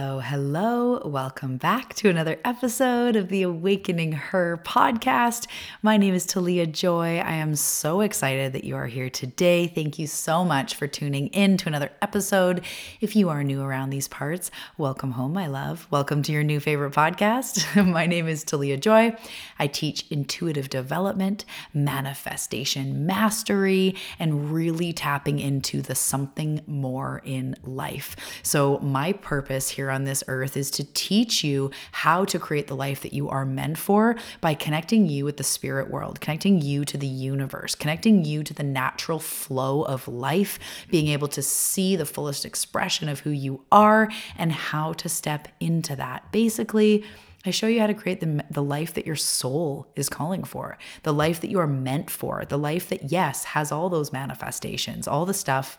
Hello, hello. Welcome back to another episode of the Awakening Her podcast. My name is Talia Joy. I am so excited that you are here today. Thank you so much for tuning in to another episode. If you are new around these parts, welcome home, my love. Welcome to your new favorite podcast. my name is Talia Joy. I teach intuitive development, manifestation mastery, and really tapping into the something more in life. So, my purpose purpose here on this earth is to teach you how to create the life that you are meant for by connecting you with the spirit world, connecting you to the universe, connecting you to the natural flow of life, being able to see the fullest expression of who you are and how to step into that. Basically, I show you how to create the, the life that your soul is calling for, the life that you are meant for, the life that, yes, has all those manifestations, all the stuff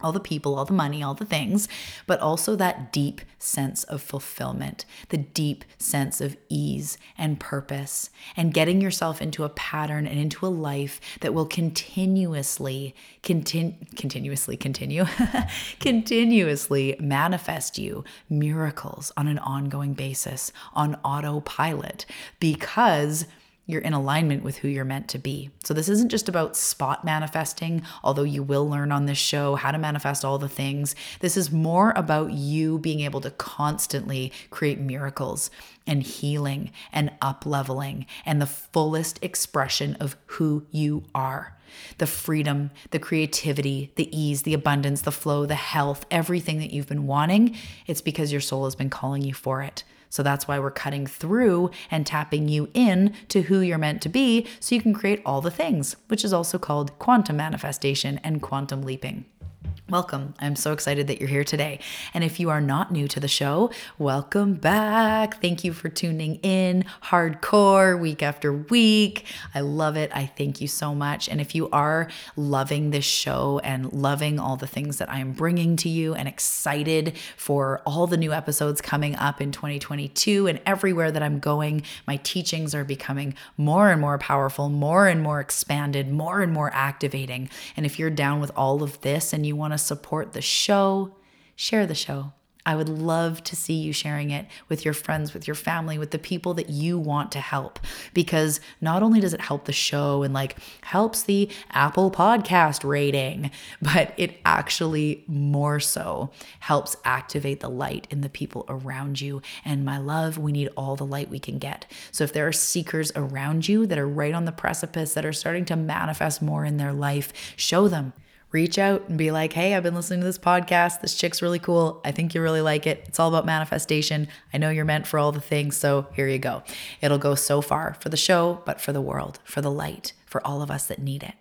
all the people, all the money, all the things, but also that deep sense of fulfillment, the deep sense of ease and purpose, and getting yourself into a pattern and into a life that will continuously, continue, continuously continue, continuously manifest you miracles on an ongoing basis on autopilot because you're in alignment with who you're meant to be. So, this isn't just about spot manifesting, although you will learn on this show how to manifest all the things. This is more about you being able to constantly create miracles and healing and up leveling and the fullest expression of who you are. The freedom, the creativity, the ease, the abundance, the flow, the health, everything that you've been wanting, it's because your soul has been calling you for it. So that's why we're cutting through and tapping you in to who you're meant to be so you can create all the things, which is also called quantum manifestation and quantum leaping. Welcome. I'm so excited that you're here today. And if you are not new to the show, welcome back. Thank you for tuning in hardcore week after week. I love it. I thank you so much. And if you are loving this show and loving all the things that I am bringing to you and excited for all the new episodes coming up in 2022 and everywhere that I'm going, my teachings are becoming more and more powerful, more and more expanded, more and more activating. And if you're down with all of this and you want to support the show, share the show. I would love to see you sharing it with your friends, with your family, with the people that you want to help. Because not only does it help the show and like helps the Apple podcast rating, but it actually more so helps activate the light in the people around you. And my love, we need all the light we can get. So if there are seekers around you that are right on the precipice, that are starting to manifest more in their life, show them reach out and be like, hey, I've been listening to this podcast. This chick's really cool. I think you really like it. It's all about manifestation. I know you're meant for all the things. So here you go. It'll go so far for the show, but for the world, for the light, for all of us that need it.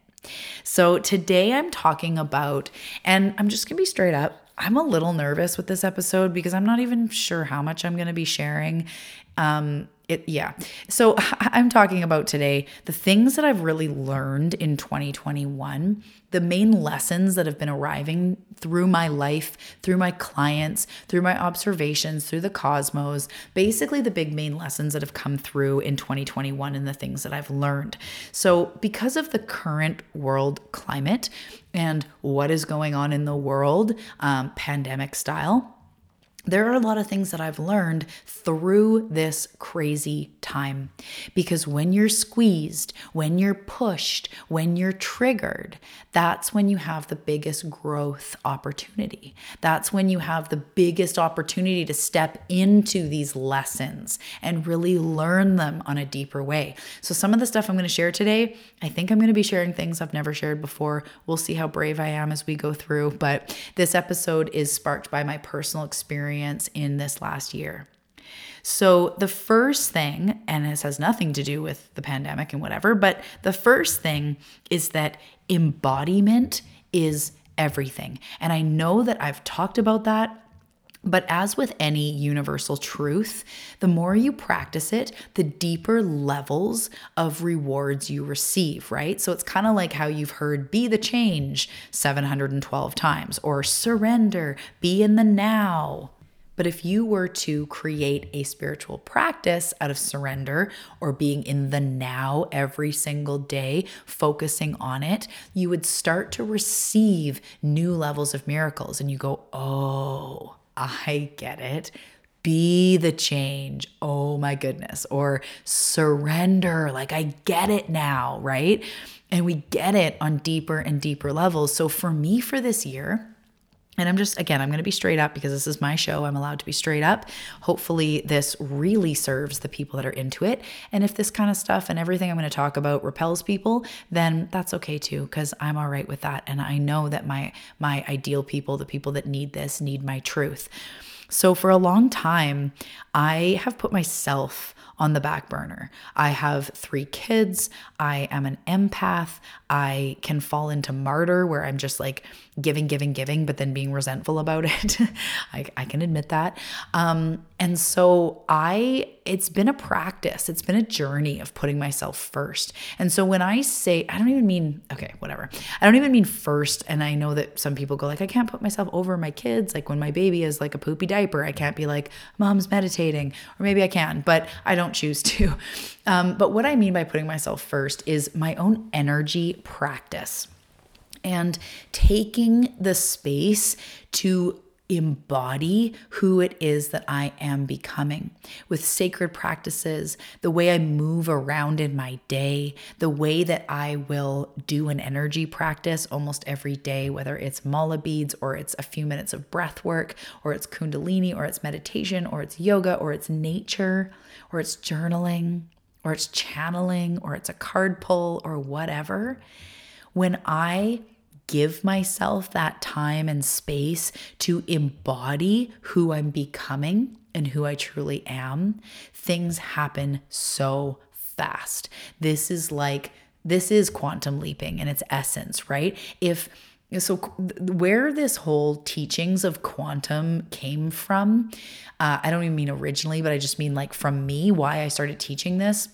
So today I'm talking about, and I'm just going to be straight up. I'm a little nervous with this episode because I'm not even sure how much I'm going to be sharing. Um, it yeah. So i'm talking about today the things that i've really learned in 2021 the main lessons that have been arriving through my life through my clients through my observations through the cosmos basically the big main lessons that have come through in 2021 and the things that i've learned. So because of the current world climate and what is going on in the world um, pandemic style there are a lot of things that I've learned through this crazy time. Because when you're squeezed, when you're pushed, when you're triggered, that's when you have the biggest growth opportunity. That's when you have the biggest opportunity to step into these lessons and really learn them on a deeper way. So, some of the stuff I'm going to share today, I think I'm going to be sharing things I've never shared before. We'll see how brave I am as we go through. But this episode is sparked by my personal experience experience in this last year. So, the first thing, and this has nothing to do with the pandemic and whatever, but the first thing is that embodiment is everything. And I know that I've talked about that but as with any universal truth, the more you practice it, the deeper levels of rewards you receive, right? So it's kind of like how you've heard be the change 712 times or surrender, be in the now. But if you were to create a spiritual practice out of surrender or being in the now every single day, focusing on it, you would start to receive new levels of miracles. And you go, oh, I get it. Be the change. Oh my goodness. Or surrender. Like, I get it now, right? And we get it on deeper and deeper levels. So, for me, for this year, and I'm just, again, I'm going to be straight up because this is my show. I'm allowed to be straight up. Hopefully, this really serves the people that are into it. And if this kind of stuff and everything I'm going to talk about repels people, then that's okay too, because I'm all right with that. And I know that my my ideal people, the people that need this, need my truth. So for a long time, I have put myself on the back burner. I have three kids. I am an empath. I can fall into martyr where I'm just like giving, giving, giving, but then being resentful about it. I, I, can admit that. Um, and so I, it's been a practice, it's been a journey of putting myself first. And so when I say, I don't even mean, okay, whatever. I don't even mean first. And I know that some people go like, I can't put myself over my kids. Like when my baby is like a poopy diaper, I can't be like, mom's meditating, or maybe I can, but I don't choose to. Um, but what I mean by putting myself first is my own energy practice and taking the space to embody who it is that I am becoming with sacred practices, the way I move around in my day, the way that I will do an energy practice almost every day, whether it's mala beads or it's a few minutes of breath work or it's kundalini or it's meditation or it's yoga or it's nature or it's journaling or it's channeling or it's a card pull or whatever. When I give myself that time and space to embody who I'm becoming and who I truly am, things happen so fast. This is like, this is quantum leaping in its essence, right? If so where this whole teachings of quantum came from uh, i don't even mean originally but i just mean like from me why i started teaching this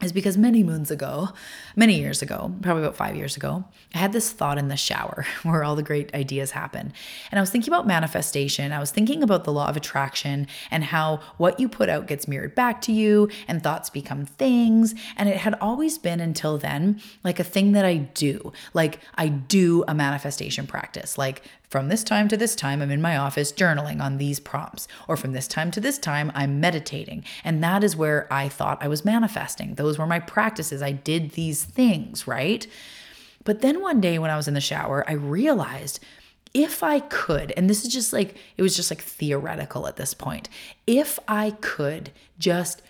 is because many moons ago, many years ago, probably about five years ago, I had this thought in the shower where all the great ideas happen. And I was thinking about manifestation. I was thinking about the law of attraction and how what you put out gets mirrored back to you and thoughts become things. And it had always been until then like a thing that I do. Like I do a manifestation practice. Like from this time to this time, I'm in my office journaling on these prompts. Or from this time to this time, I'm meditating. And that is where I thought I was manifesting. Those were my practices. I did these things, right? But then one day when I was in the shower, I realized if I could, and this is just like, it was just like theoretical at this point, if I could just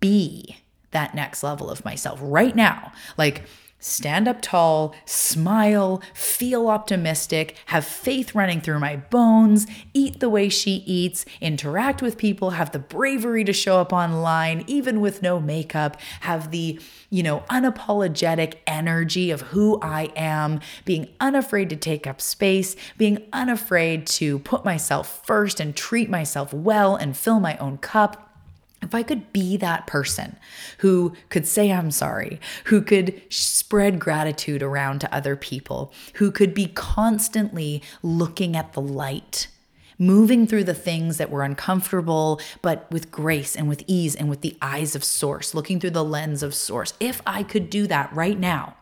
be that next level of myself right now, like, stand up tall, smile, feel optimistic, have faith running through my bones, eat the way she eats, interact with people, have the bravery to show up online even with no makeup, have the, you know, unapologetic energy of who I am, being unafraid to take up space, being unafraid to put myself first and treat myself well and fill my own cup if I could be that person who could say, I'm sorry, who could spread gratitude around to other people, who could be constantly looking at the light, moving through the things that were uncomfortable, but with grace and with ease and with the eyes of Source, looking through the lens of Source. If I could do that right now,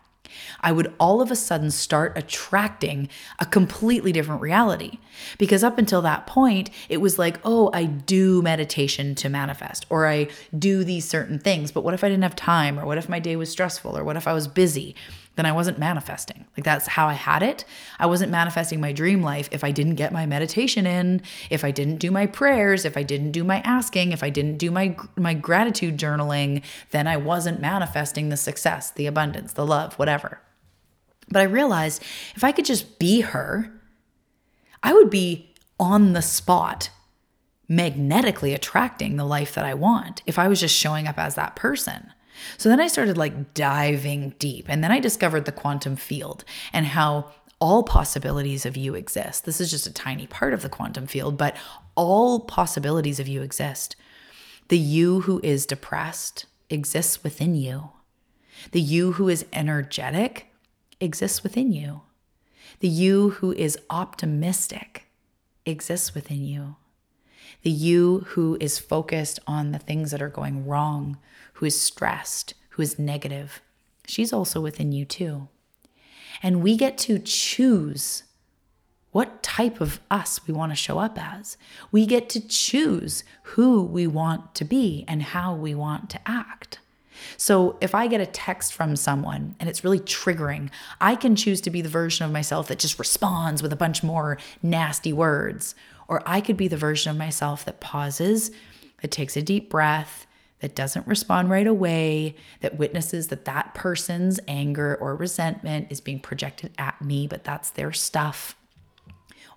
I would all of a sudden start attracting a completely different reality. Because up until that point, it was like, oh, I do meditation to manifest, or I do these certain things. But what if I didn't have time? Or what if my day was stressful? Or what if I was busy? Then I wasn't manifesting. Like that's how I had it. I wasn't manifesting my dream life if I didn't get my meditation in, if I didn't do my prayers, if I didn't do my asking, if I didn't do my my gratitude journaling, then I wasn't manifesting the success, the abundance, the love, whatever. But I realized if I could just be her, I would be on the spot magnetically attracting the life that I want if I was just showing up as that person. So then I started like diving deep. And then I discovered the quantum field and how all possibilities of you exist. This is just a tiny part of the quantum field, but all possibilities of you exist. The you who is depressed exists within you. The you who is energetic exists within you. The you who is optimistic exists within you. The you who is focused on the things that are going wrong, who is stressed, who is negative, she's also within you too. And we get to choose what type of us we want to show up as. We get to choose who we want to be and how we want to act. So if I get a text from someone and it's really triggering, I can choose to be the version of myself that just responds with a bunch more nasty words. Or I could be the version of myself that pauses, that takes a deep breath, that doesn't respond right away, that witnesses that that person's anger or resentment is being projected at me, but that's their stuff.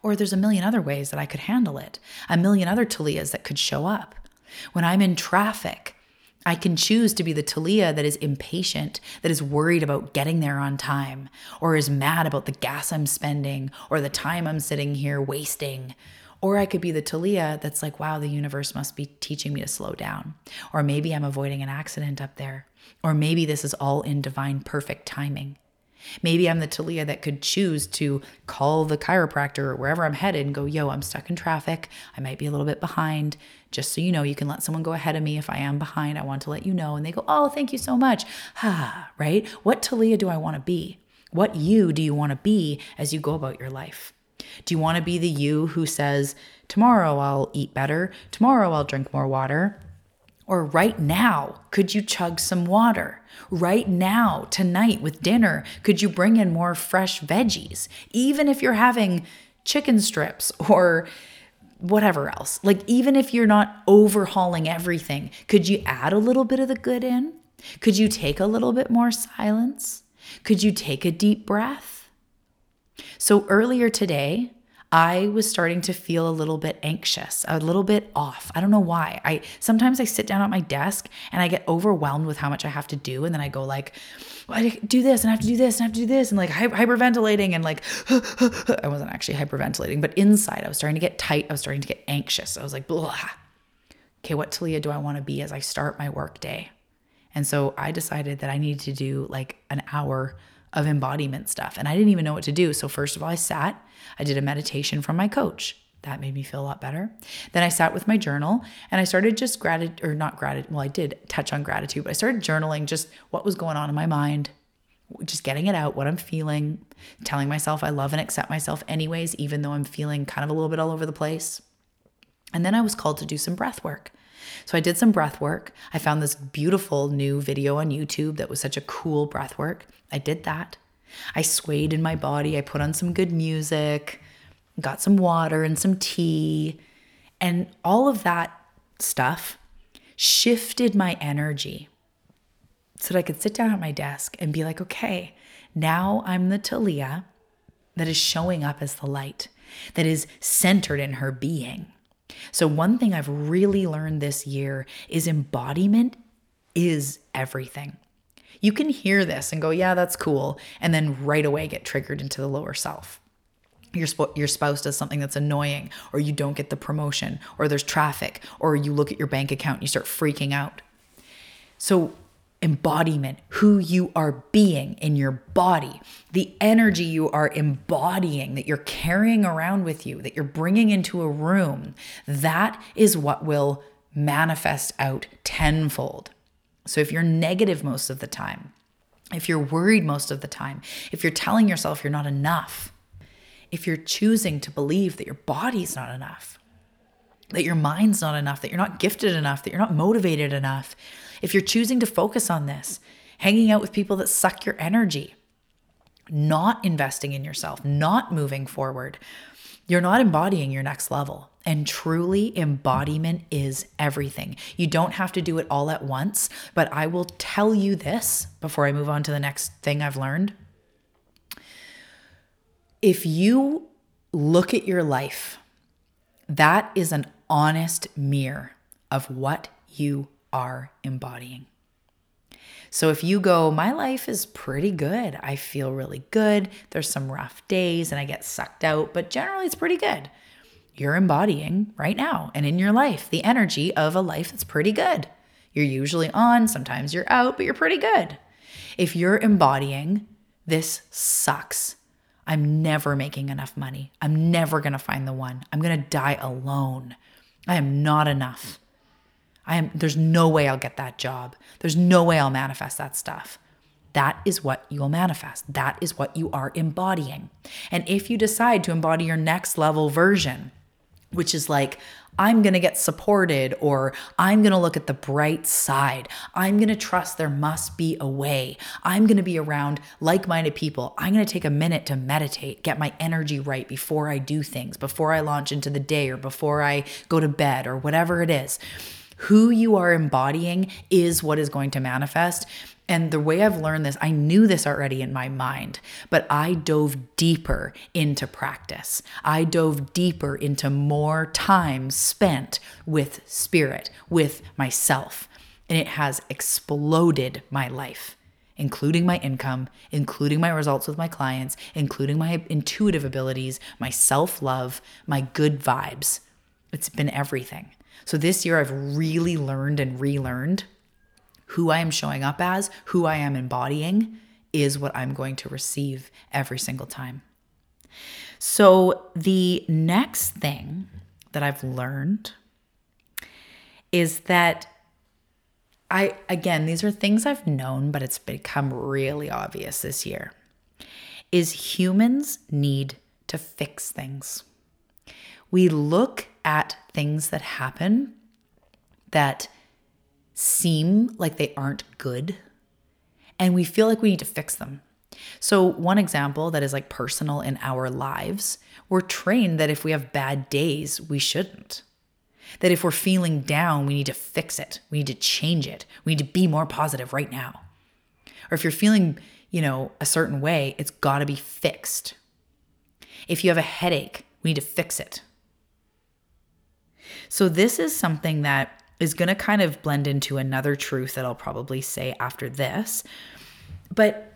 Or there's a million other ways that I could handle it, a million other Talias that could show up. When I'm in traffic, I can choose to be the Talia that is impatient, that is worried about getting there on time, or is mad about the gas I'm spending, or the time I'm sitting here wasting. Or I could be the Talia that's like, wow, the universe must be teaching me to slow down. Or maybe I'm avoiding an accident up there. Or maybe this is all in divine perfect timing. Maybe I'm the Talia that could choose to call the chiropractor or wherever I'm headed and go, yo, I'm stuck in traffic. I might be a little bit behind. Just so you know, you can let someone go ahead of me if I am behind. I want to let you know. And they go, oh, thank you so much. Ah, right? What Talia do I want to be? What you do you want to be as you go about your life? Do you want to be the you who says, tomorrow I'll eat better, tomorrow I'll drink more water? Or right now, could you chug some water? Right now, tonight with dinner, could you bring in more fresh veggies? Even if you're having chicken strips or whatever else. Like, even if you're not overhauling everything, could you add a little bit of the good in? Could you take a little bit more silence? Could you take a deep breath? So, earlier today, I was starting to feel a little bit anxious, a little bit off. I don't know why. I sometimes I sit down at my desk and I get overwhelmed with how much I have to do and then I go like I do this and I have to do this and I have to do this and like hyperventilating and like I wasn't actually hyperventilating, but inside I was starting to get tight. I was starting to get anxious. I was like, blah. Okay, what Talia do I want to be as I start my work day? And so I decided that I needed to do like an hour of embodiment stuff. And I didn't even know what to do. So, first of all, I sat, I did a meditation from my coach. That made me feel a lot better. Then I sat with my journal and I started just gratitude, or not gratitude. Well, I did touch on gratitude, but I started journaling just what was going on in my mind, just getting it out, what I'm feeling, telling myself I love and accept myself anyways, even though I'm feeling kind of a little bit all over the place. And then I was called to do some breath work. So I did some breath work. I found this beautiful new video on YouTube that was such a cool breath work. I did that. I swayed in my body. I put on some good music, got some water and some tea, and all of that stuff shifted my energy so that I could sit down at my desk and be like, okay, now I'm the Talia that is showing up as the light, that is centered in her being. So, one thing I've really learned this year is embodiment is everything. You can hear this and go, yeah, that's cool. And then right away get triggered into the lower self. Your, sp- your spouse does something that's annoying, or you don't get the promotion, or there's traffic, or you look at your bank account and you start freaking out. So, embodiment, who you are being in your body, the energy you are embodying, that you're carrying around with you, that you're bringing into a room, that is what will manifest out tenfold. So if you're negative most of the time, if you're worried most of the time, if you're telling yourself you're not enough, if you're choosing to believe that your body's not enough, that your mind's not enough, that you're not gifted enough, that you're not motivated enough, if you're choosing to focus on this, hanging out with people that suck your energy, not investing in yourself, not moving forward, you're not embodying your next level. And truly, embodiment is everything. You don't have to do it all at once, but I will tell you this before I move on to the next thing I've learned. If you look at your life, that is an honest mirror of what you are embodying. So if you go, my life is pretty good. I feel really good. There's some rough days and I get sucked out, but generally it's pretty good. You're embodying right now and in your life the energy of a life that's pretty good. You're usually on, sometimes you're out, but you're pretty good. If you're embodying, this sucks. I'm never making enough money. I'm never going to find the one. I'm going to die alone. I am not enough. I am there's no way I'll get that job. There's no way I'll manifest that stuff. That is what you will manifest. That is what you are embodying. And if you decide to embody your next level version, which is like, I'm going to get supported, or I'm going to look at the bright side. I'm going to trust there must be a way. I'm going to be around like minded people. I'm going to take a minute to meditate, get my energy right before I do things, before I launch into the day, or before I go to bed, or whatever it is. Who you are embodying is what is going to manifest. And the way I've learned this, I knew this already in my mind, but I dove deeper into practice. I dove deeper into more time spent with spirit, with myself. And it has exploded my life, including my income, including my results with my clients, including my intuitive abilities, my self love, my good vibes. It's been everything. So this year, I've really learned and relearned who I am showing up as, who I am embodying, is what I'm going to receive every single time. So, the next thing that I've learned is that I, again, these are things I've known, but it's become really obvious this year, is humans need to fix things. We look at things that happen that seem like they aren't good and we feel like we need to fix them. So, one example that is like personal in our lives, we're trained that if we have bad days, we shouldn't. That if we're feeling down, we need to fix it. We need to change it. We need to be more positive right now. Or if you're feeling, you know, a certain way, it's got to be fixed. If you have a headache, we need to fix it. So, this is something that is going to kind of blend into another truth that I'll probably say after this. But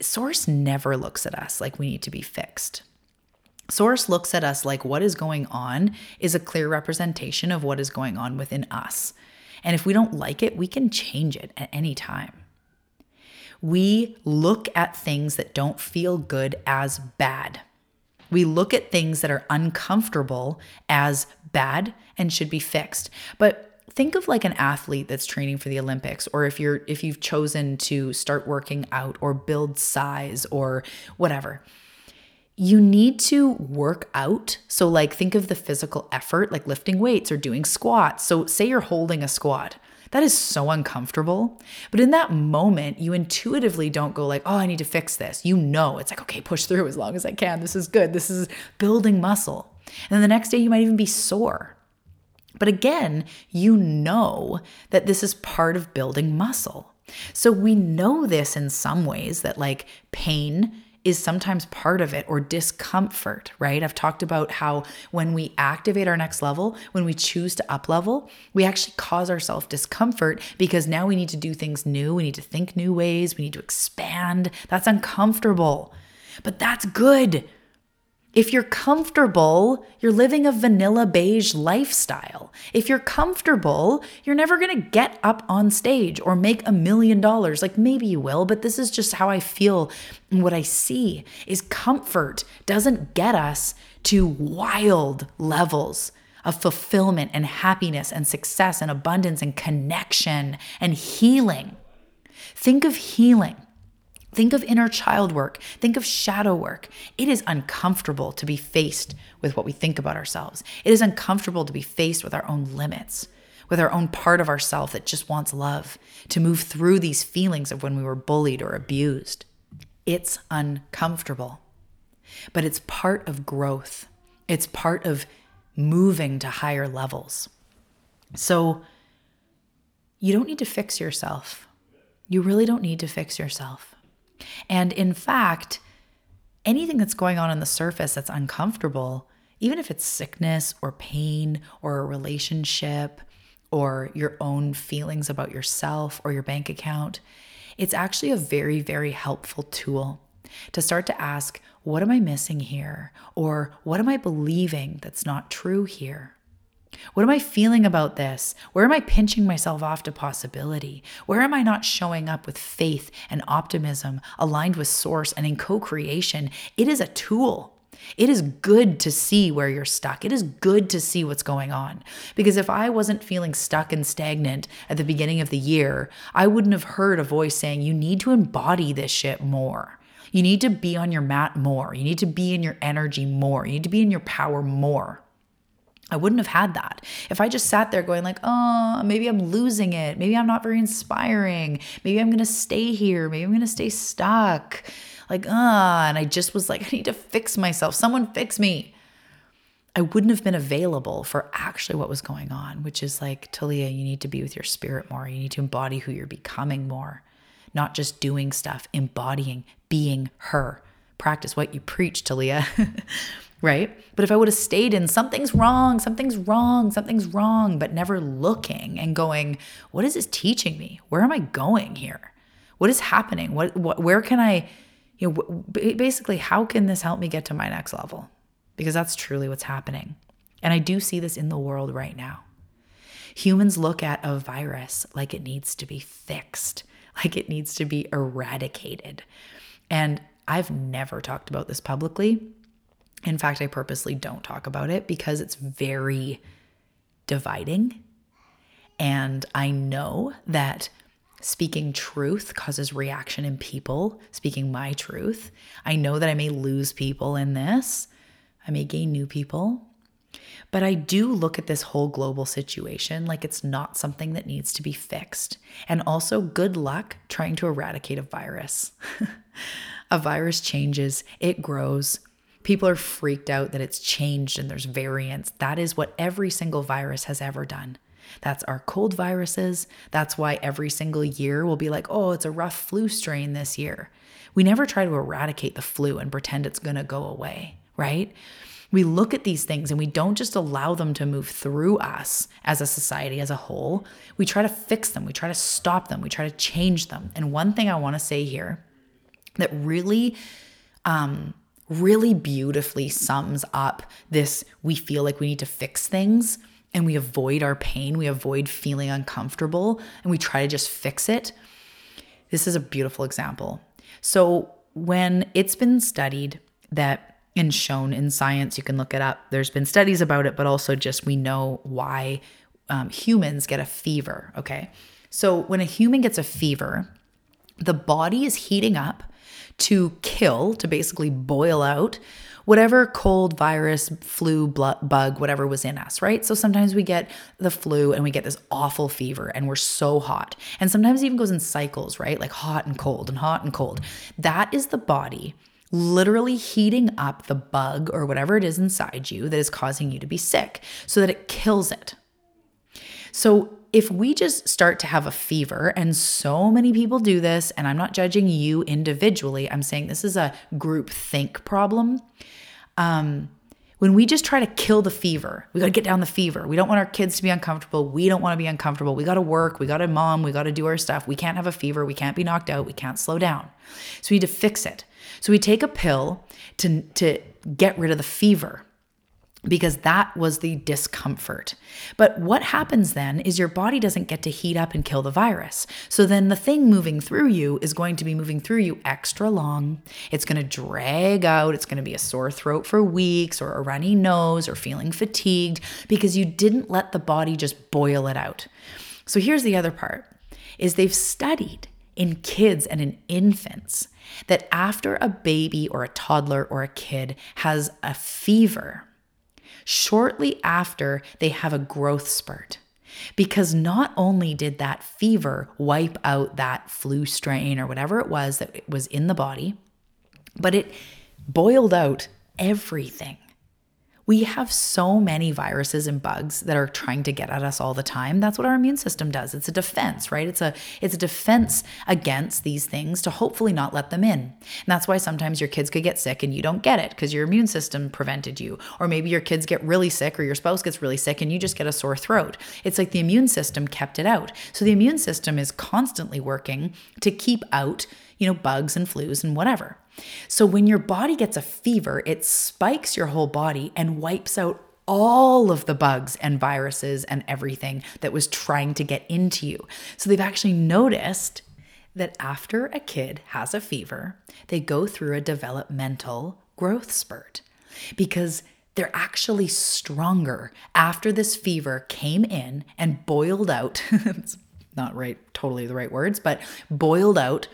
Source never looks at us like we need to be fixed. Source looks at us like what is going on is a clear representation of what is going on within us. And if we don't like it, we can change it at any time. We look at things that don't feel good as bad. We look at things that are uncomfortable as bad and should be fixed. But think of like an athlete that's training for the Olympics or if you're if you've chosen to start working out or build size or whatever. You need to work out. So like think of the physical effort like lifting weights or doing squats. So say you're holding a squat. That is so uncomfortable. But in that moment, you intuitively don't go like, "Oh, I need to fix this." You know, it's like, "Okay, push through as long as I can. This is good. This is building muscle." And then the next day you might even be sore but again, you know that this is part of building muscle. So we know this in some ways that like pain is sometimes part of it or discomfort, right? I've talked about how when we activate our next level, when we choose to up level, we actually cause ourselves discomfort because now we need to do things new. We need to think new ways. We need to expand. That's uncomfortable, but that's good if you're comfortable, you're living a vanilla beige lifestyle. If you're comfortable, you're never gonna get up on stage or make a million dollars. Like maybe you will, but this is just how I feel and what I see is comfort doesn't get us to wild levels of fulfillment and happiness and success and abundance and connection and healing. Think of healing. Think of inner child work. Think of shadow work. It is uncomfortable to be faced with what we think about ourselves. It is uncomfortable to be faced with our own limits, with our own part of ourselves that just wants love, to move through these feelings of when we were bullied or abused. It's uncomfortable, but it's part of growth. It's part of moving to higher levels. So you don't need to fix yourself. You really don't need to fix yourself. And in fact, anything that's going on on the surface that's uncomfortable even if it's sickness or pain or a relationship or your own feelings about yourself or your bank account, it's actually a very, very helpful tool to start to ask, what am I missing here? Or what am I believing that's not true here? What am I feeling about this? Where am I pinching myself off to possibility? Where am I not showing up with faith and optimism aligned with source and in co creation? It is a tool. It is good to see where you're stuck. It is good to see what's going on. Because if I wasn't feeling stuck and stagnant at the beginning of the year, I wouldn't have heard a voice saying, You need to embody this shit more. You need to be on your mat more. You need to be in your energy more. You need to be in your power more. I wouldn't have had that. If I just sat there going like, "Oh, maybe I'm losing it. Maybe I'm not very inspiring. Maybe I'm going to stay here. Maybe I'm going to stay stuck." Like, "Ah," and I just was like, "I need to fix myself. Someone fix me." I wouldn't have been available for actually what was going on, which is like, Talia, you need to be with your spirit more. You need to embody who you're becoming more, not just doing stuff, embodying, being her. Practice what you preach, Talia. right? But if I would have stayed in something's wrong, something's wrong, something's wrong, but never looking and going, what is this teaching me? Where am I going here? What is happening? What, what where can I, you know, basically, how can this help me get to my next level? Because that's truly what's happening. And I do see this in the world right now. Humans look at a virus like it needs to be fixed, like it needs to be eradicated. And I've never talked about this publicly in fact, I purposely don't talk about it because it's very dividing. And I know that speaking truth causes reaction in people, speaking my truth. I know that I may lose people in this, I may gain new people. But I do look at this whole global situation like it's not something that needs to be fixed. And also, good luck trying to eradicate a virus. a virus changes, it grows, People are freaked out that it's changed and there's variants. That is what every single virus has ever done. That's our cold viruses. That's why every single year we'll be like, oh, it's a rough flu strain this year. We never try to eradicate the flu and pretend it's going to go away, right? We look at these things and we don't just allow them to move through us as a society as a whole. We try to fix them, we try to stop them, we try to change them. And one thing I want to say here that really um, really beautifully sums up this we feel like we need to fix things and we avoid our pain, we avoid feeling uncomfortable, and we try to just fix it. This is a beautiful example. So, when it's been studied that and shown in science, you can look it up. There's been studies about it, but also just we know why um, humans get a fever. Okay. So, when a human gets a fever, the body is heating up to kill, to basically boil out whatever cold virus, flu, bug, whatever was in us, right? So sometimes we get the flu and we get this awful fever and we're so hot. And sometimes it even goes in cycles, right? Like hot and cold and hot and cold. That is the body literally heating up the bug or whatever it is inside you that is causing you to be sick so that it kills it. So if we just start to have a fever, and so many people do this, and I'm not judging you individually, I'm saying this is a group think problem. Um, when we just try to kill the fever, we got to get down the fever. We don't want our kids to be uncomfortable. We don't want to be uncomfortable. We got to work. We got to mom. We got to do our stuff. We can't have a fever. We can't be knocked out. We can't slow down. So we need to fix it. So we take a pill to, to get rid of the fever because that was the discomfort. But what happens then is your body doesn't get to heat up and kill the virus. So then the thing moving through you is going to be moving through you extra long. It's going to drag out. It's going to be a sore throat for weeks or a runny nose or feeling fatigued because you didn't let the body just boil it out. So here's the other part is they've studied in kids and in infants that after a baby or a toddler or a kid has a fever, shortly after they have a growth spurt. Because not only did that fever wipe out that flu strain or whatever it was that was in the body, but it boiled out everything. We have so many viruses and bugs that are trying to get at us all the time. That's what our immune system does. It's a defense, right? It's a it's a defense against these things to hopefully not let them in. And that's why sometimes your kids could get sick and you don't get it because your immune system prevented you. Or maybe your kids get really sick or your spouse gets really sick and you just get a sore throat. It's like the immune system kept it out. So the immune system is constantly working to keep out, you know, bugs and flus and whatever. So when your body gets a fever, it spikes your whole body and wipes out all of the bugs and viruses and everything that was trying to get into you. So they've actually noticed that after a kid has a fever, they go through a developmental growth spurt because they're actually stronger after this fever came in and boiled out. it's not right, totally the right words, but boiled out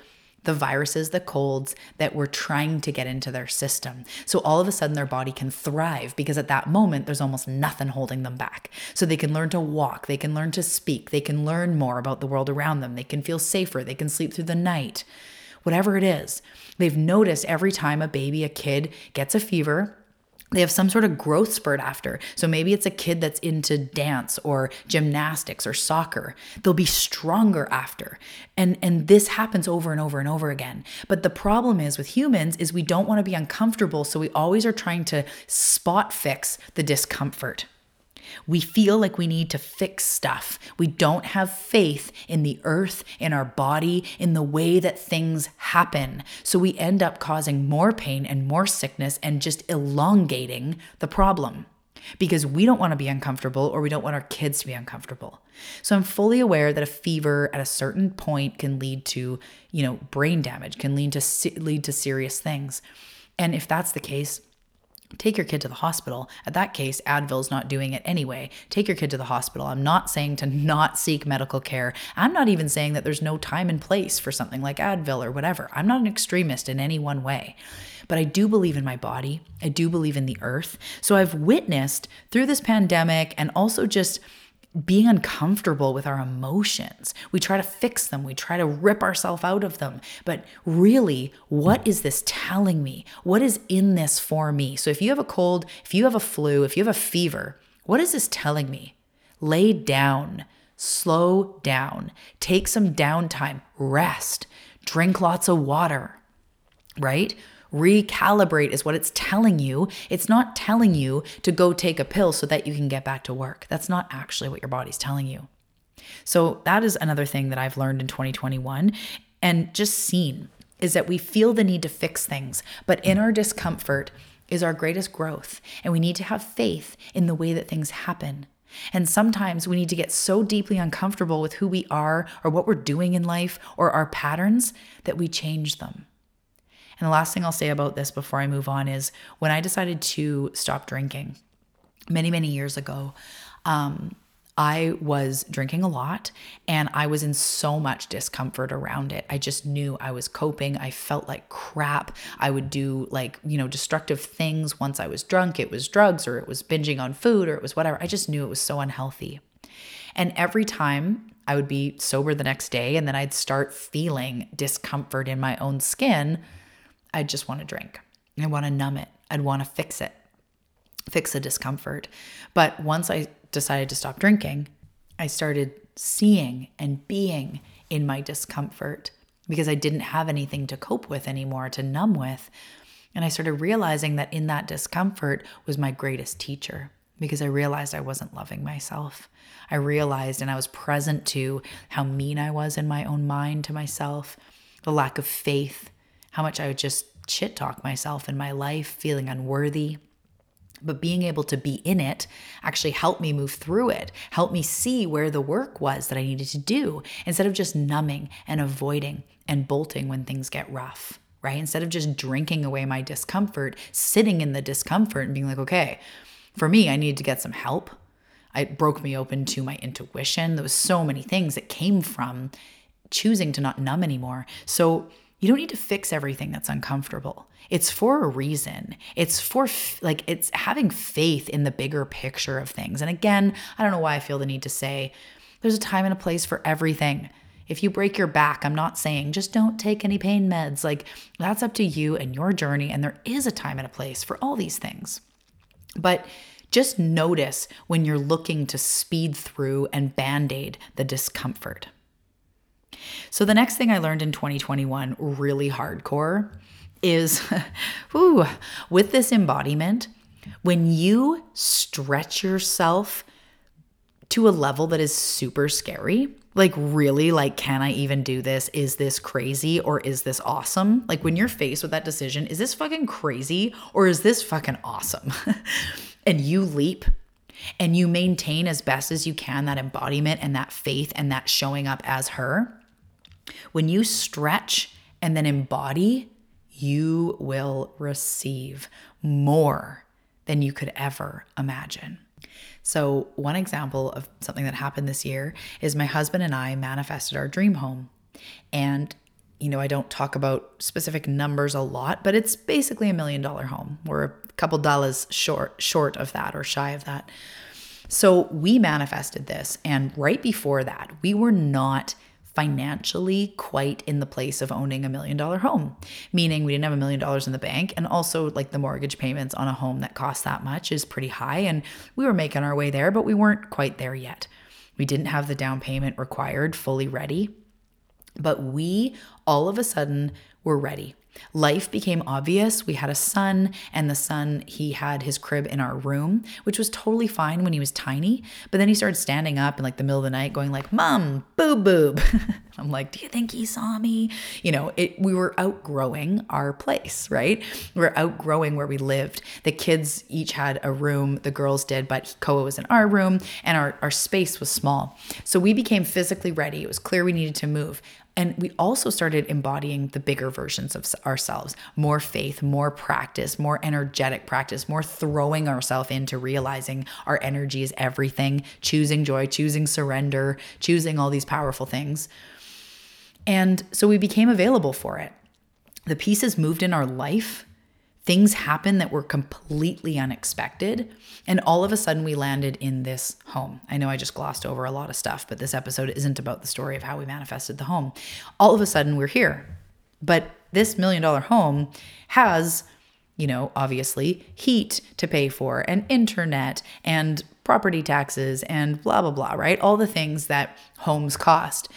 the viruses, the colds that were trying to get into their system. So all of a sudden, their body can thrive because at that moment, there's almost nothing holding them back. So they can learn to walk, they can learn to speak, they can learn more about the world around them, they can feel safer, they can sleep through the night, whatever it is. They've noticed every time a baby, a kid gets a fever, they have some sort of growth spurt after. So maybe it's a kid that's into dance or gymnastics or soccer. They'll be stronger after. And and this happens over and over and over again. But the problem is with humans is we don't want to be uncomfortable, so we always are trying to spot fix the discomfort. We feel like we need to fix stuff. We don't have faith in the earth, in our body, in the way that things happen. So we end up causing more pain and more sickness and just elongating the problem because we don't want to be uncomfortable or we don't want our kids to be uncomfortable. So I'm fully aware that a fever at a certain point can lead to, you know, brain damage, can lead to lead to serious things. And if that's the case, Take your kid to the hospital. At that case, Advil's not doing it anyway. Take your kid to the hospital. I'm not saying to not seek medical care. I'm not even saying that there's no time and place for something like Advil or whatever. I'm not an extremist in any one way. But I do believe in my body. I do believe in the earth. So I've witnessed through this pandemic and also just being uncomfortable with our emotions. We try to fix them, we try to rip ourselves out of them. But really, what is this telling me? What is in this for me? So if you have a cold, if you have a flu, if you have a fever, what is this telling me? Lay down, slow down, take some downtime, rest, drink lots of water, right? Recalibrate is what it's telling you. It's not telling you to go take a pill so that you can get back to work. That's not actually what your body's telling you. So, that is another thing that I've learned in 2021 and just seen is that we feel the need to fix things, but in our discomfort is our greatest growth. And we need to have faith in the way that things happen. And sometimes we need to get so deeply uncomfortable with who we are or what we're doing in life or our patterns that we change them. And the last thing I'll say about this before I move on is when I decided to stop drinking many, many years ago, um, I was drinking a lot and I was in so much discomfort around it. I just knew I was coping. I felt like crap. I would do like, you know, destructive things once I was drunk. It was drugs or it was binging on food or it was whatever. I just knew it was so unhealthy. And every time I would be sober the next day and then I'd start feeling discomfort in my own skin, I just want to drink. I want to numb it. I'd want to fix it, fix the discomfort. But once I decided to stop drinking, I started seeing and being in my discomfort because I didn't have anything to cope with anymore, to numb with. And I started realizing that in that discomfort was my greatest teacher because I realized I wasn't loving myself. I realized and I was present to how mean I was in my own mind to myself, the lack of faith how much I would just shit talk myself in my life, feeling unworthy. But being able to be in it actually helped me move through it, helped me see where the work was that I needed to do instead of just numbing and avoiding and bolting when things get rough, right? Instead of just drinking away my discomfort, sitting in the discomfort and being like, okay, for me, I needed to get some help. It broke me open to my intuition. There was so many things that came from choosing to not numb anymore. So you don't need to fix everything that's uncomfortable. It's for a reason. It's for like it's having faith in the bigger picture of things. And again, I don't know why I feel the need to say there's a time and a place for everything. If you break your back, I'm not saying just don't take any pain meds. Like that's up to you and your journey and there is a time and a place for all these things. But just notice when you're looking to speed through and band aid the discomfort. So, the next thing I learned in 2021, really hardcore, is whew, with this embodiment, when you stretch yourself to a level that is super scary, like really like can i even do this? Is this crazy or is this awesome? Like when you're faced with that decision is this fucking crazy or is this fucking awesome? And you leap and you maintain as best as you can that embodiment and that faith and that showing up as her when you stretch and then embody you will receive more than you could ever imagine so, one example of something that happened this year is my husband and I manifested our dream home. And, you know, I don't talk about specific numbers a lot, but it's basically a million dollar home. We're a couple dollars short short of that or shy of that. So, we manifested this and right before that, we were not financially quite in the place of owning a million dollar home, meaning we didn't have a million dollars in the bank. And also, like the mortgage payments on a home that costs that much is pretty high. And we were making our way there, but we weren't quite there yet. We didn't have the down payment required fully ready. But we all of a sudden were ready. Life became obvious. We had a son, and the son, he had his crib in our room, which was totally fine when he was tiny. But then he started standing up in like the middle of the night, going like, "Mom, boob boob." I'm like, "Do you think he saw me?" You know, it. We were outgrowing our place, right? We we're outgrowing where we lived. The kids each had a room. The girls did, but Koa was in our room, and our our space was small. So we became physically ready. It was clear we needed to move. And we also started embodying the bigger versions of ourselves more faith, more practice, more energetic practice, more throwing ourselves into realizing our energy is everything, choosing joy, choosing surrender, choosing all these powerful things. And so we became available for it. The pieces moved in our life things happen that were completely unexpected. And all of a sudden, we landed in this home. I know I just glossed over a lot of stuff, but this episode isn't about the story of how we manifested the home. All of a sudden, we're here. But this million dollar home has, you know, obviously heat to pay for and internet and property taxes and blah, blah, blah, right? All the things that homes cost.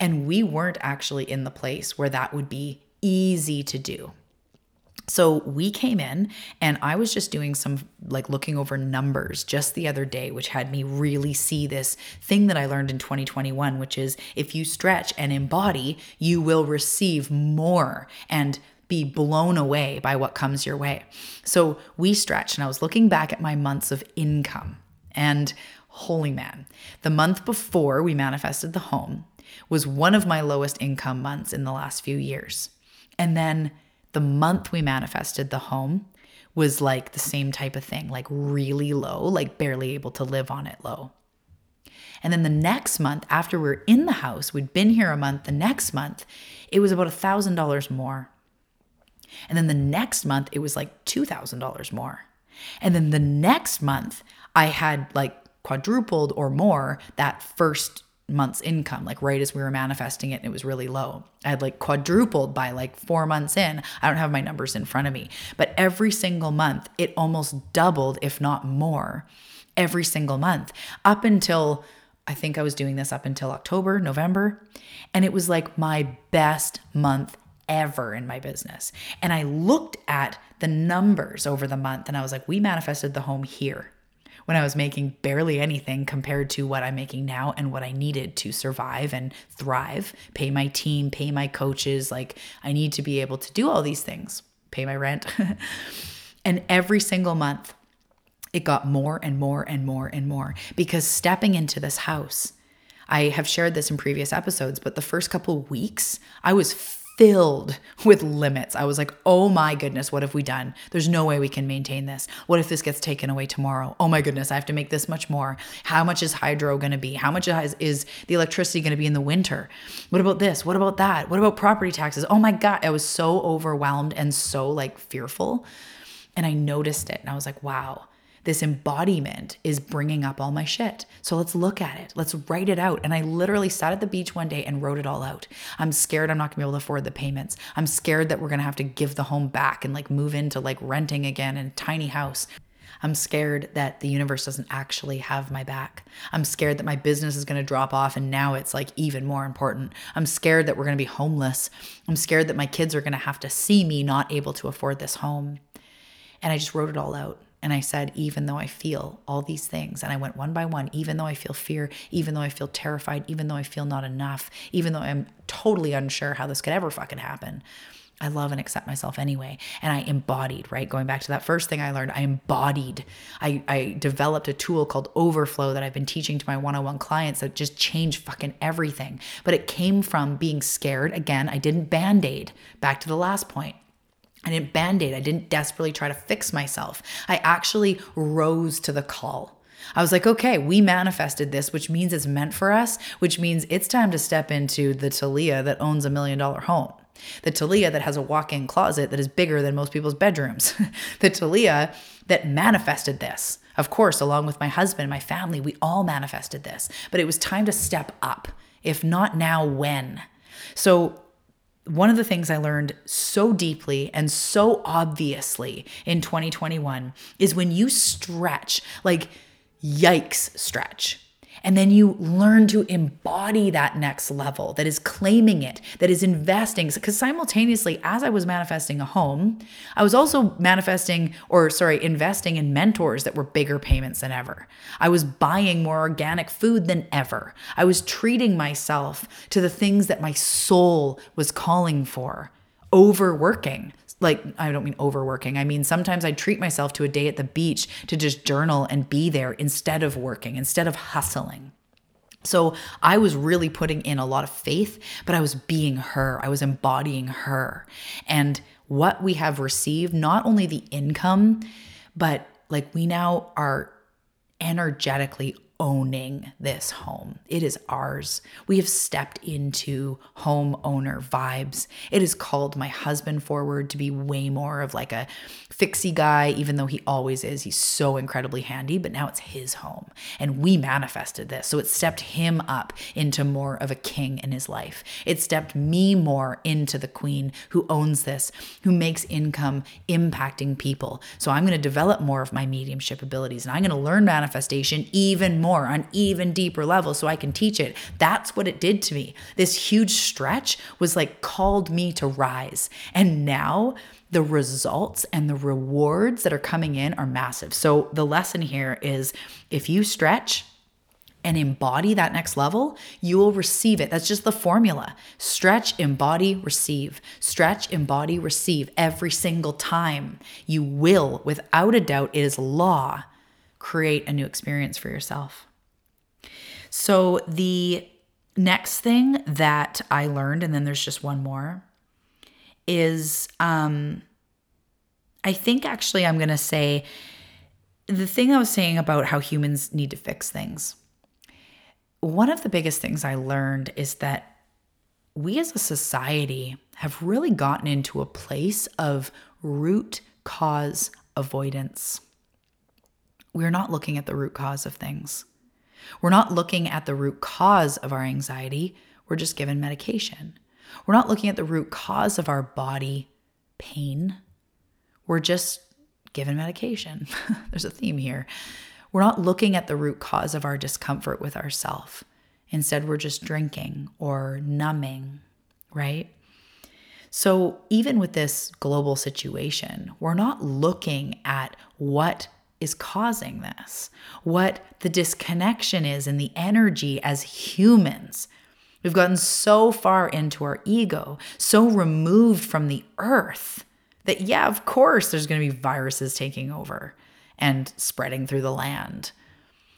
And we weren't actually in the place where that would be easy to do. So we came in and I was just doing some like looking over numbers just the other day, which had me really see this thing that I learned in 2021, which is if you stretch and embody, you will receive more and be blown away by what comes your way. So we stretched and I was looking back at my months of income and holy man, the month before we manifested the home was one of my lowest income months in the last few years. And then the month we manifested the home was like the same type of thing, like really low, like barely able to live on it low. And then the next month, after we are in the house, we'd been here a month, the next month, it was about a $1,000 more. And then the next month, it was like $2,000 more. And then the next month, I had like quadrupled or more that first month's income, like right as we were manifesting it, and it was really low. I had like quadrupled by like four months in. I don't have my numbers in front of me, but every single month, it almost doubled, if not more, every single month up until I think I was doing this up until October, November. And it was like my best month ever in my business. And I looked at the numbers over the month and I was like, we manifested the home here when I was making barely anything compared to what I'm making now and what I needed to survive and thrive, pay my team, pay my coaches. Like, I need to be able to do all these things, pay my rent. and every single month, it got more and more and more and more because stepping into this house, I have shared this in previous episodes, but the first couple weeks, I was filled with limits. I was like, oh my goodness, what have we done? There's no way we can maintain this. What if this gets taken away tomorrow? Oh my goodness, I have to make this much more. How much is hydro going to be? How much is, is the electricity going to be in the winter? What about this? What about that? What about property taxes? Oh my God, I was so overwhelmed and so like fearful. And I noticed it and I was like, wow this embodiment is bringing up all my shit. So let's look at it. Let's write it out. And I literally sat at the beach one day and wrote it all out. I'm scared I'm not gonna be able to afford the payments. I'm scared that we're gonna have to give the home back and like move into like renting again in a tiny house. I'm scared that the universe doesn't actually have my back. I'm scared that my business is going to drop off and now it's like even more important. I'm scared that we're going to be homeless. I'm scared that my kids are going to have to see me not able to afford this home. And I just wrote it all out. And I said, even though I feel all these things, and I went one by one, even though I feel fear, even though I feel terrified, even though I feel not enough, even though I'm totally unsure how this could ever fucking happen, I love and accept myself anyway. And I embodied, right? Going back to that first thing I learned, I embodied. I, I developed a tool called Overflow that I've been teaching to my one on one clients that just changed fucking everything. But it came from being scared. Again, I didn't band aid. Back to the last point. I didn't band aid. I didn't desperately try to fix myself. I actually rose to the call. I was like, okay, we manifested this, which means it's meant for us, which means it's time to step into the Talia that owns a million dollar home. The Talia that has a walk in closet that is bigger than most people's bedrooms. the Talia that manifested this. Of course, along with my husband, my family, we all manifested this. But it was time to step up. If not now, when? So, one of the things I learned so deeply and so obviously in 2021 is when you stretch, like, yikes, stretch and then you learn to embody that next level that is claiming it, that is investing. Because simultaneously, as I was manifesting a home, I was also manifesting, or sorry, investing in mentors that were bigger payments than ever. I was buying more organic food than ever. I was treating myself to the things that my soul was calling for overworking like I don't mean overworking. I mean sometimes I treat myself to a day at the beach to just journal and be there instead of working, instead of hustling. So I was really putting in a lot of faith, but I was being her. I was embodying her. And what we have received, not only the income, but like we now are energetically owning this home. It is ours. We have stepped into homeowner vibes. It has called my husband forward to be way more of like a fixie guy, even though he always is. He's so incredibly handy, but now it's his home. And we manifested this. So it stepped him up into more of a king in his life. It stepped me more into the queen who owns this, who makes income impacting people. So I'm going to develop more of my mediumship abilities and I'm going to learn manifestation even more on even deeper levels so I can teach it. That's what it did to me. This huge stretch was like called me to rise. And now the results and the rewards that are coming in are massive. So the lesson here is if you stretch, and embody that next level, you will receive it. That's just the formula. Stretch, embody, receive. Stretch, embody, receive every single time. You will, without a doubt, it is law create a new experience for yourself. So, the next thing that I learned, and then there's just one more, is um, I think actually I'm going to say the thing I was saying about how humans need to fix things. One of the biggest things I learned is that we as a society have really gotten into a place of root cause avoidance we're not looking at the root cause of things. We're not looking at the root cause of our anxiety. We're just given medication. We're not looking at the root cause of our body pain. We're just given medication. There's a theme here. We're not looking at the root cause of our discomfort with ourself. Instead, we're just drinking or numbing, right? So, even with this global situation, we're not looking at what is causing this, what the disconnection is in the energy as humans. We've gotten so far into our ego, so removed from the earth that, yeah, of course, there's going to be viruses taking over and spreading through the land.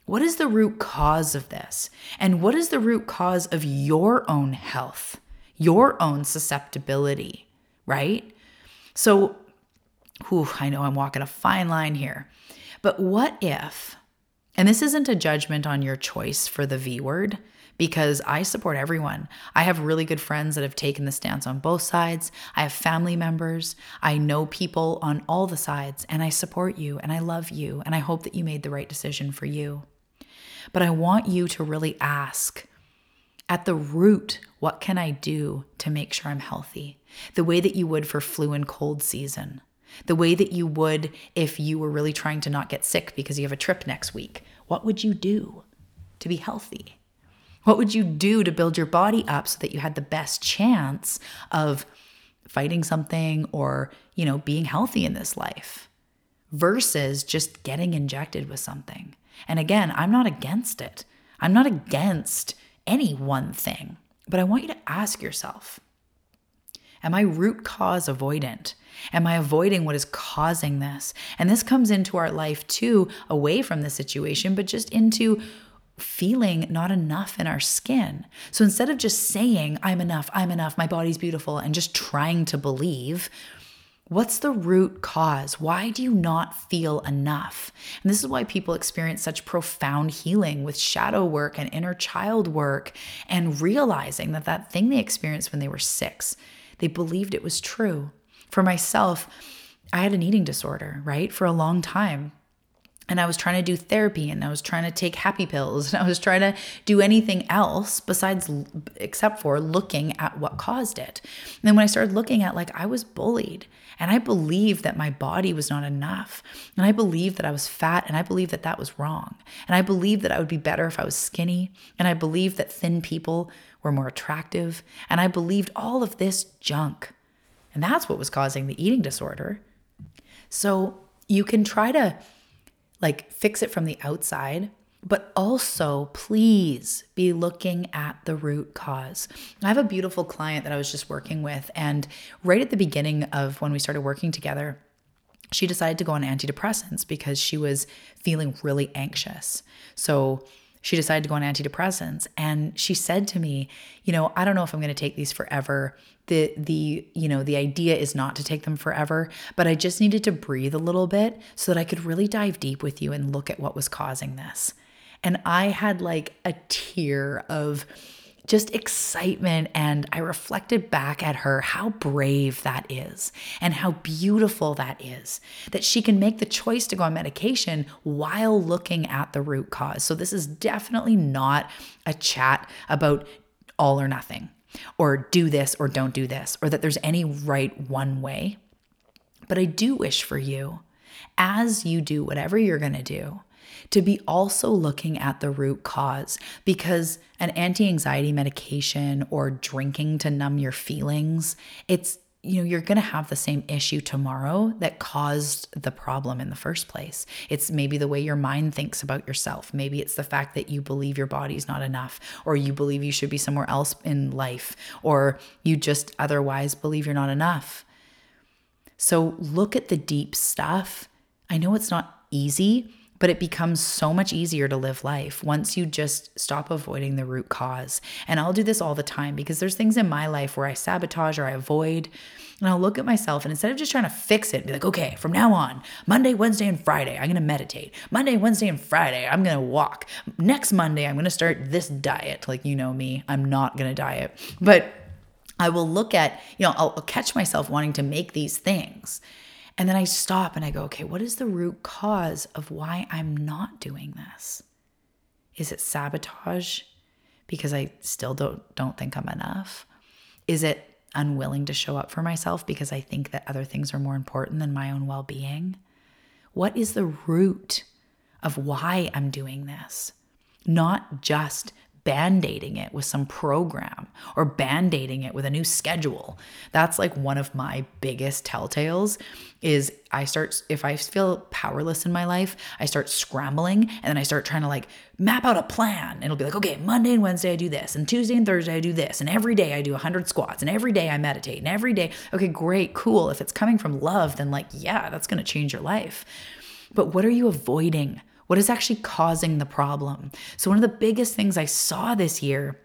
What is the root cause of this? And what is the root cause of your own health, your own susceptibility, right? So, whew, I know I'm walking a fine line here. But what if, and this isn't a judgment on your choice for the V word, because I support everyone. I have really good friends that have taken the stance on both sides. I have family members. I know people on all the sides, and I support you and I love you, and I hope that you made the right decision for you. But I want you to really ask at the root, what can I do to make sure I'm healthy? The way that you would for flu and cold season. The way that you would if you were really trying to not get sick because you have a trip next week. What would you do to be healthy? What would you do to build your body up so that you had the best chance of fighting something or, you know, being healthy in this life versus just getting injected with something? And again, I'm not against it. I'm not against any one thing, but I want you to ask yourself Am I root cause avoidant? Am I avoiding what is causing this? And this comes into our life too, away from the situation, but just into feeling not enough in our skin. So instead of just saying, I'm enough, I'm enough, my body's beautiful, and just trying to believe, What's the root cause? Why do you not feel enough? And this is why people experience such profound healing with shadow work and inner child work and realizing that that thing they experienced when they were six, they believed it was true. For myself, I had an eating disorder, right? For a long time. And I was trying to do therapy and I was trying to take happy pills and I was trying to do anything else besides, except for looking at what caused it. And then when I started looking at, like, I was bullied and I believed that my body was not enough. And I believed that I was fat and I believed that that was wrong. And I believed that I would be better if I was skinny. And I believed that thin people were more attractive. And I believed all of this junk. And that's what was causing the eating disorder. So you can try to like fix it from the outside, but also please be looking at the root cause. I have a beautiful client that I was just working with, and right at the beginning of when we started working together, she decided to go on antidepressants because she was feeling really anxious. So she decided to go on antidepressants and she said to me, you know, I don't know if I'm going to take these forever. The the, you know, the idea is not to take them forever, but I just needed to breathe a little bit so that I could really dive deep with you and look at what was causing this. And I had like a tear of just excitement. And I reflected back at her how brave that is and how beautiful that is that she can make the choice to go on medication while looking at the root cause. So, this is definitely not a chat about all or nothing or do this or don't do this or that there's any right one way. But I do wish for you, as you do whatever you're going to do, to be also looking at the root cause because an anti anxiety medication or drinking to numb your feelings, it's you know, you're going to have the same issue tomorrow that caused the problem in the first place. It's maybe the way your mind thinks about yourself. Maybe it's the fact that you believe your body's not enough, or you believe you should be somewhere else in life, or you just otherwise believe you're not enough. So look at the deep stuff. I know it's not easy, but it becomes so much easier to live life once you just stop avoiding the root cause. And I'll do this all the time because there's things in my life where I sabotage or I avoid. And I'll look at myself and instead of just trying to fix it, be like, okay, from now on, Monday, Wednesday, and Friday, I'm gonna meditate. Monday, Wednesday, and Friday, I'm gonna walk. Next Monday, I'm gonna start this diet. Like, you know me, I'm not gonna diet. But I will look at, you know, I'll, I'll catch myself wanting to make these things. And then I stop and I go, okay, what is the root cause of why I'm not doing this? Is it sabotage because I still don't don't think I'm enough? Is it unwilling to show up for myself because I think that other things are more important than my own well-being? What is the root of why I'm doing this? Not just band-aiding it with some program or band-aiding it with a new schedule. That's like one of my biggest telltales is I start if I feel powerless in my life, I start scrambling and then I start trying to like map out a plan. It'll be like, okay, Monday and Wednesday I do this, and Tuesday and Thursday I do this, and every day I do 100 squats, and every day I meditate, and every day, okay, great, cool. If it's coming from love, then like, yeah, that's going to change your life. But what are you avoiding? What is actually causing the problem? So, one of the biggest things I saw this year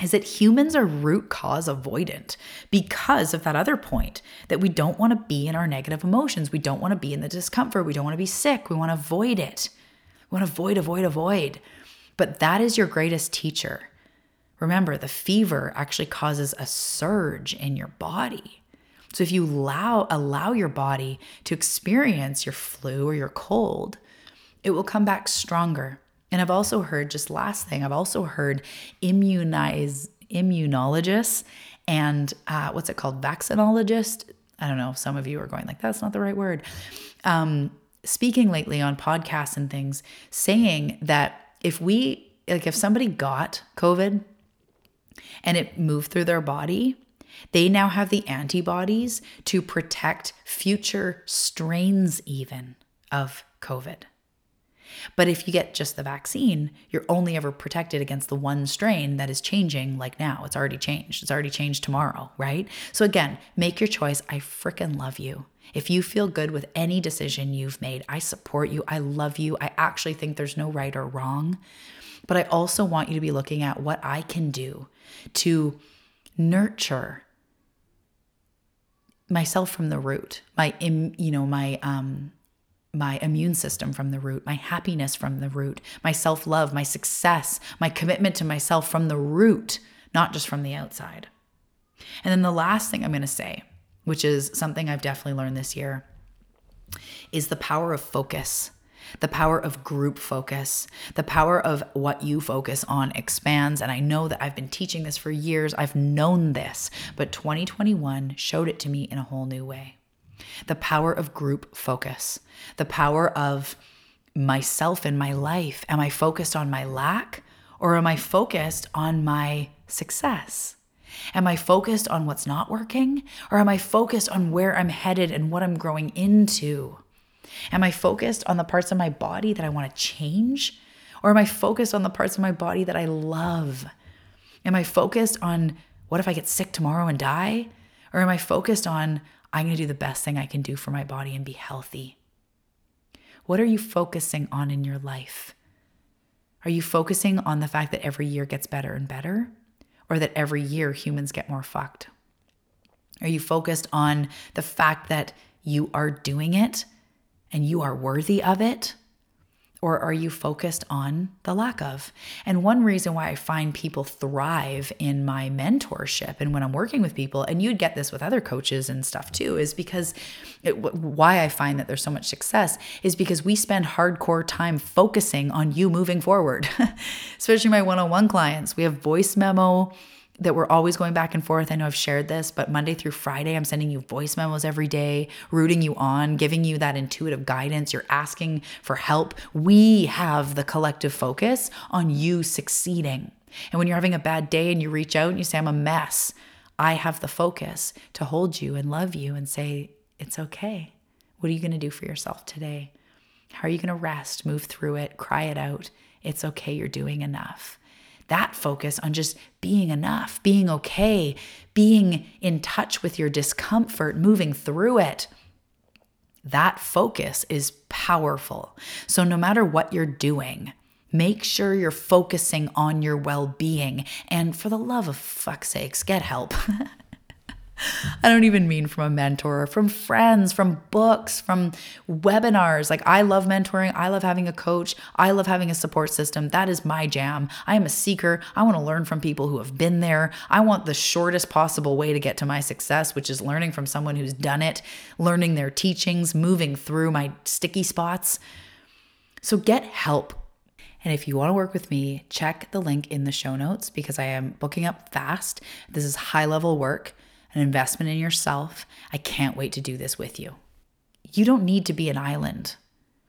is that humans are root cause avoidant because of that other point that we don't want to be in our negative emotions. We don't want to be in the discomfort. We don't want to be sick. We want to avoid it. We want to avoid, avoid, avoid. But that is your greatest teacher. Remember, the fever actually causes a surge in your body. So if you allow allow your body to experience your flu or your cold, it will come back stronger. And I've also heard, just last thing, I've also heard immunize immunologists and uh, what's it called, Vaccinologist. I don't know if some of you are going like that's not the right word. Um, speaking lately on podcasts and things, saying that if we like if somebody got COVID and it moved through their body, they now have the antibodies to protect future strains even of COVID. But if you get just the vaccine, you're only ever protected against the one strain that is changing like now. It's already changed. It's already changed tomorrow, right? So again, make your choice. I freaking love you. If you feel good with any decision you've made, I support you. I love you. I actually think there's no right or wrong. But I also want you to be looking at what I can do to nurture myself from the root, my you know, my um my immune system from the root, my happiness from the root, my self love, my success, my commitment to myself from the root, not just from the outside. And then the last thing I'm going to say, which is something I've definitely learned this year, is the power of focus. The power of group focus, the power of what you focus on expands. And I know that I've been teaching this for years. I've known this, but 2021 showed it to me in a whole new way the power of group focus, the power of myself in my life. Am I focused on my lack or am I focused on my success? Am I focused on what's not working or am I focused on where I'm headed and what I'm growing into? Am I focused on the parts of my body that I want to change or am I focused on the parts of my body that I love? Am I focused on what if I get sick tomorrow and die? Or am I focused on I'm going to do the best thing I can do for my body and be healthy. What are you focusing on in your life? Are you focusing on the fact that every year gets better and better, or that every year humans get more fucked? Are you focused on the fact that you are doing it and you are worthy of it? Or are you focused on the lack of? And one reason why I find people thrive in my mentorship and when I'm working with people, and you'd get this with other coaches and stuff too, is because it, why I find that there's so much success is because we spend hardcore time focusing on you moving forward, especially my one on one clients. We have voice memo that we're always going back and forth. I know I've shared this, but Monday through Friday, I'm sending you voice memos every day, rooting you on, giving you that intuitive guidance. You're asking for help. We have the collective focus on you succeeding. And when you're having a bad day and you reach out and you say, I'm a mess, I have the focus to hold you and love you and say, It's okay. What are you going to do for yourself today? How are you going to rest, move through it, cry it out? It's okay. You're doing enough that focus on just being enough, being okay, being in touch with your discomfort, moving through it. That focus is powerful. So, no matter what you're doing, make sure you're focusing on your well being. And for the love of fuck's sakes, get help. I don't even mean from a mentor, from friends, from books, from webinars. Like, I love mentoring. I love having a coach. I love having a support system. That is my jam. I am a seeker. I want to learn from people who have been there. I want the shortest possible way to get to my success, which is learning from someone who's done it, learning their teachings, moving through my sticky spots. So, get help. And if you want to work with me, check the link in the show notes because I am booking up fast. This is high level work an investment in yourself. I can't wait to do this with you. You don't need to be an island.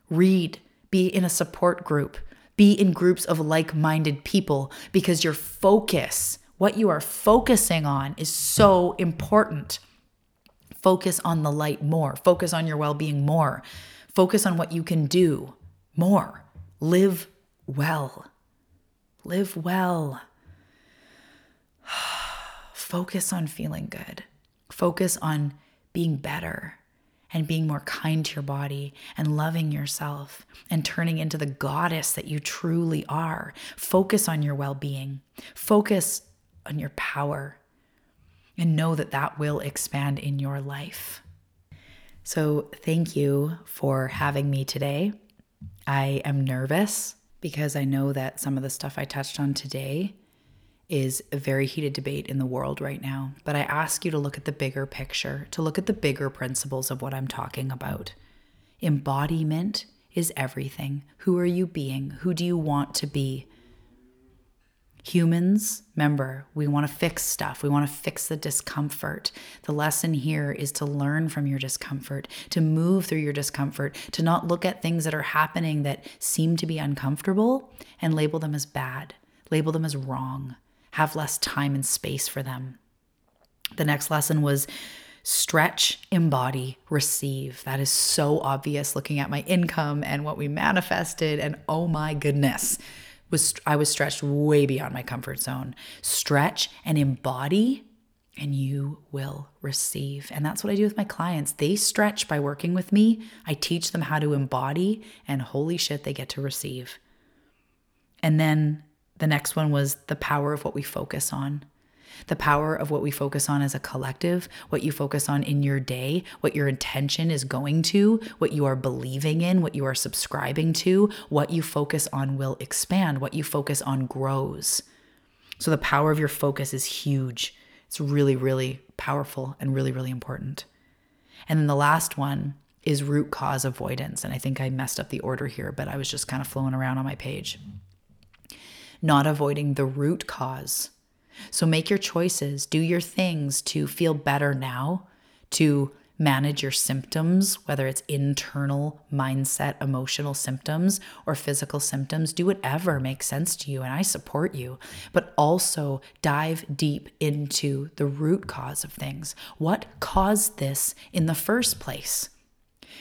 Read, be in a support group, be in groups of like minded people because your focus, what you are focusing on, is so important. Focus on the light more, focus on your well being more, focus on what you can do more. Live well. Live well. focus on feeling good. Focus on being better and being more kind to your body and loving yourself and turning into the goddess that you truly are. Focus on your well being, focus on your power, and know that that will expand in your life. So, thank you for having me today. I am nervous because I know that some of the stuff I touched on today is a very heated debate in the world right now. But I ask you to look at the bigger picture, to look at the bigger principles of what I'm talking about. Embodiment is everything. Who are you being? Who do you want to be? Humans, remember, we want to fix stuff. We want to fix the discomfort. The lesson here is to learn from your discomfort, to move through your discomfort, to not look at things that are happening that seem to be uncomfortable and label them as bad, label them as wrong, have less time and space for them. The next lesson was stretch, embody, receive. That is so obvious looking at my income and what we manifested. And oh my goodness was I was stretched way beyond my comfort zone. Stretch and embody and you will receive. And that's what I do with my clients. They stretch by working with me. I teach them how to embody and holy shit they get to receive. And then the next one was the power of what we focus on the power of what we focus on as a collective, what you focus on in your day, what your intention is going to, what you are believing in, what you are subscribing to, what you focus on will expand, what you focus on grows. So the power of your focus is huge. It's really, really powerful and really, really important. And then the last one is root cause avoidance. And I think I messed up the order here, but I was just kind of flowing around on my page. Not avoiding the root cause so make your choices, do your things to feel better now, to manage your symptoms, whether it's internal mindset, emotional symptoms, or physical symptoms. Do whatever makes sense to you, and I support you. But also dive deep into the root cause of things. What caused this in the first place?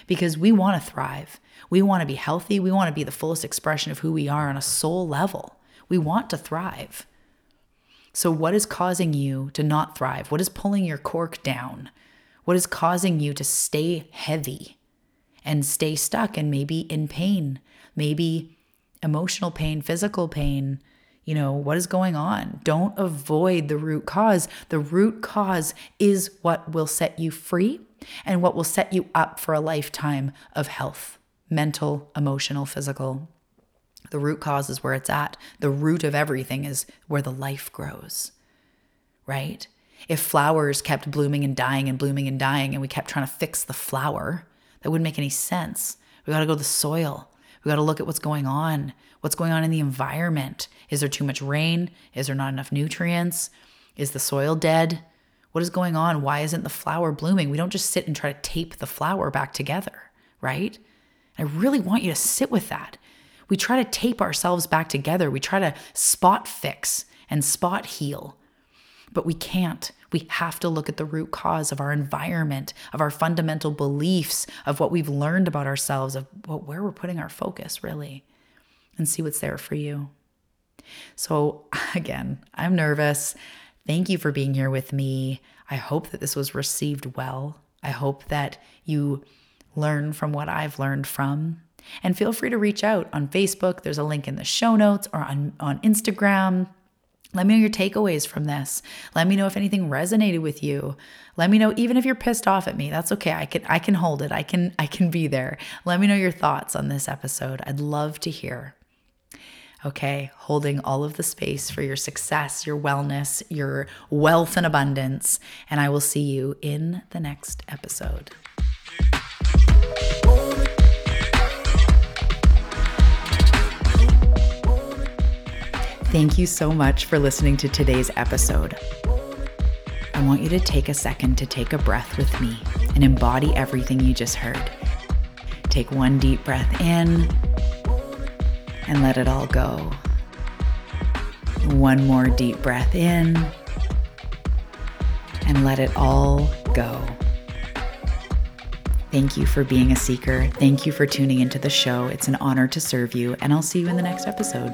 Because we want to thrive. We want to be healthy. We want to be the fullest expression of who we are on a soul level. We want to thrive. So, what is causing you to not thrive? What is pulling your cork down? What is causing you to stay heavy and stay stuck and maybe in pain? Maybe emotional pain, physical pain. You know, what is going on? Don't avoid the root cause. The root cause is what will set you free and what will set you up for a lifetime of health mental, emotional, physical. The root cause is where it's at. The root of everything is where the life grows, right? If flowers kept blooming and dying and blooming and dying and we kept trying to fix the flower, that wouldn't make any sense. We got to go to the soil. We got to look at what's going on. What's going on in the environment? Is there too much rain? Is there not enough nutrients? Is the soil dead? What is going on? Why isn't the flower blooming? We don't just sit and try to tape the flower back together, right? I really want you to sit with that we try to tape ourselves back together. We try to spot fix and spot heal. But we can't. We have to look at the root cause of our environment, of our fundamental beliefs, of what we've learned about ourselves, of where we're putting our focus, really, and see what's there for you. So, again, I'm nervous. Thank you for being here with me. I hope that this was received well. I hope that you learn from what I've learned from and feel free to reach out on Facebook. There's a link in the show notes or on, on Instagram. Let me know your takeaways from this. Let me know if anything resonated with you. Let me know even if you're pissed off at me. That's okay. I can I can hold it. I can I can be there. Let me know your thoughts on this episode. I'd love to hear. Okay, holding all of the space for your success, your wellness, your wealth and abundance, and I will see you in the next episode. Thank you so much for listening to today's episode. I want you to take a second to take a breath with me and embody everything you just heard. Take one deep breath in and let it all go. One more deep breath in and let it all go. Thank you for being a seeker. Thank you for tuning into the show. It's an honor to serve you, and I'll see you in the next episode.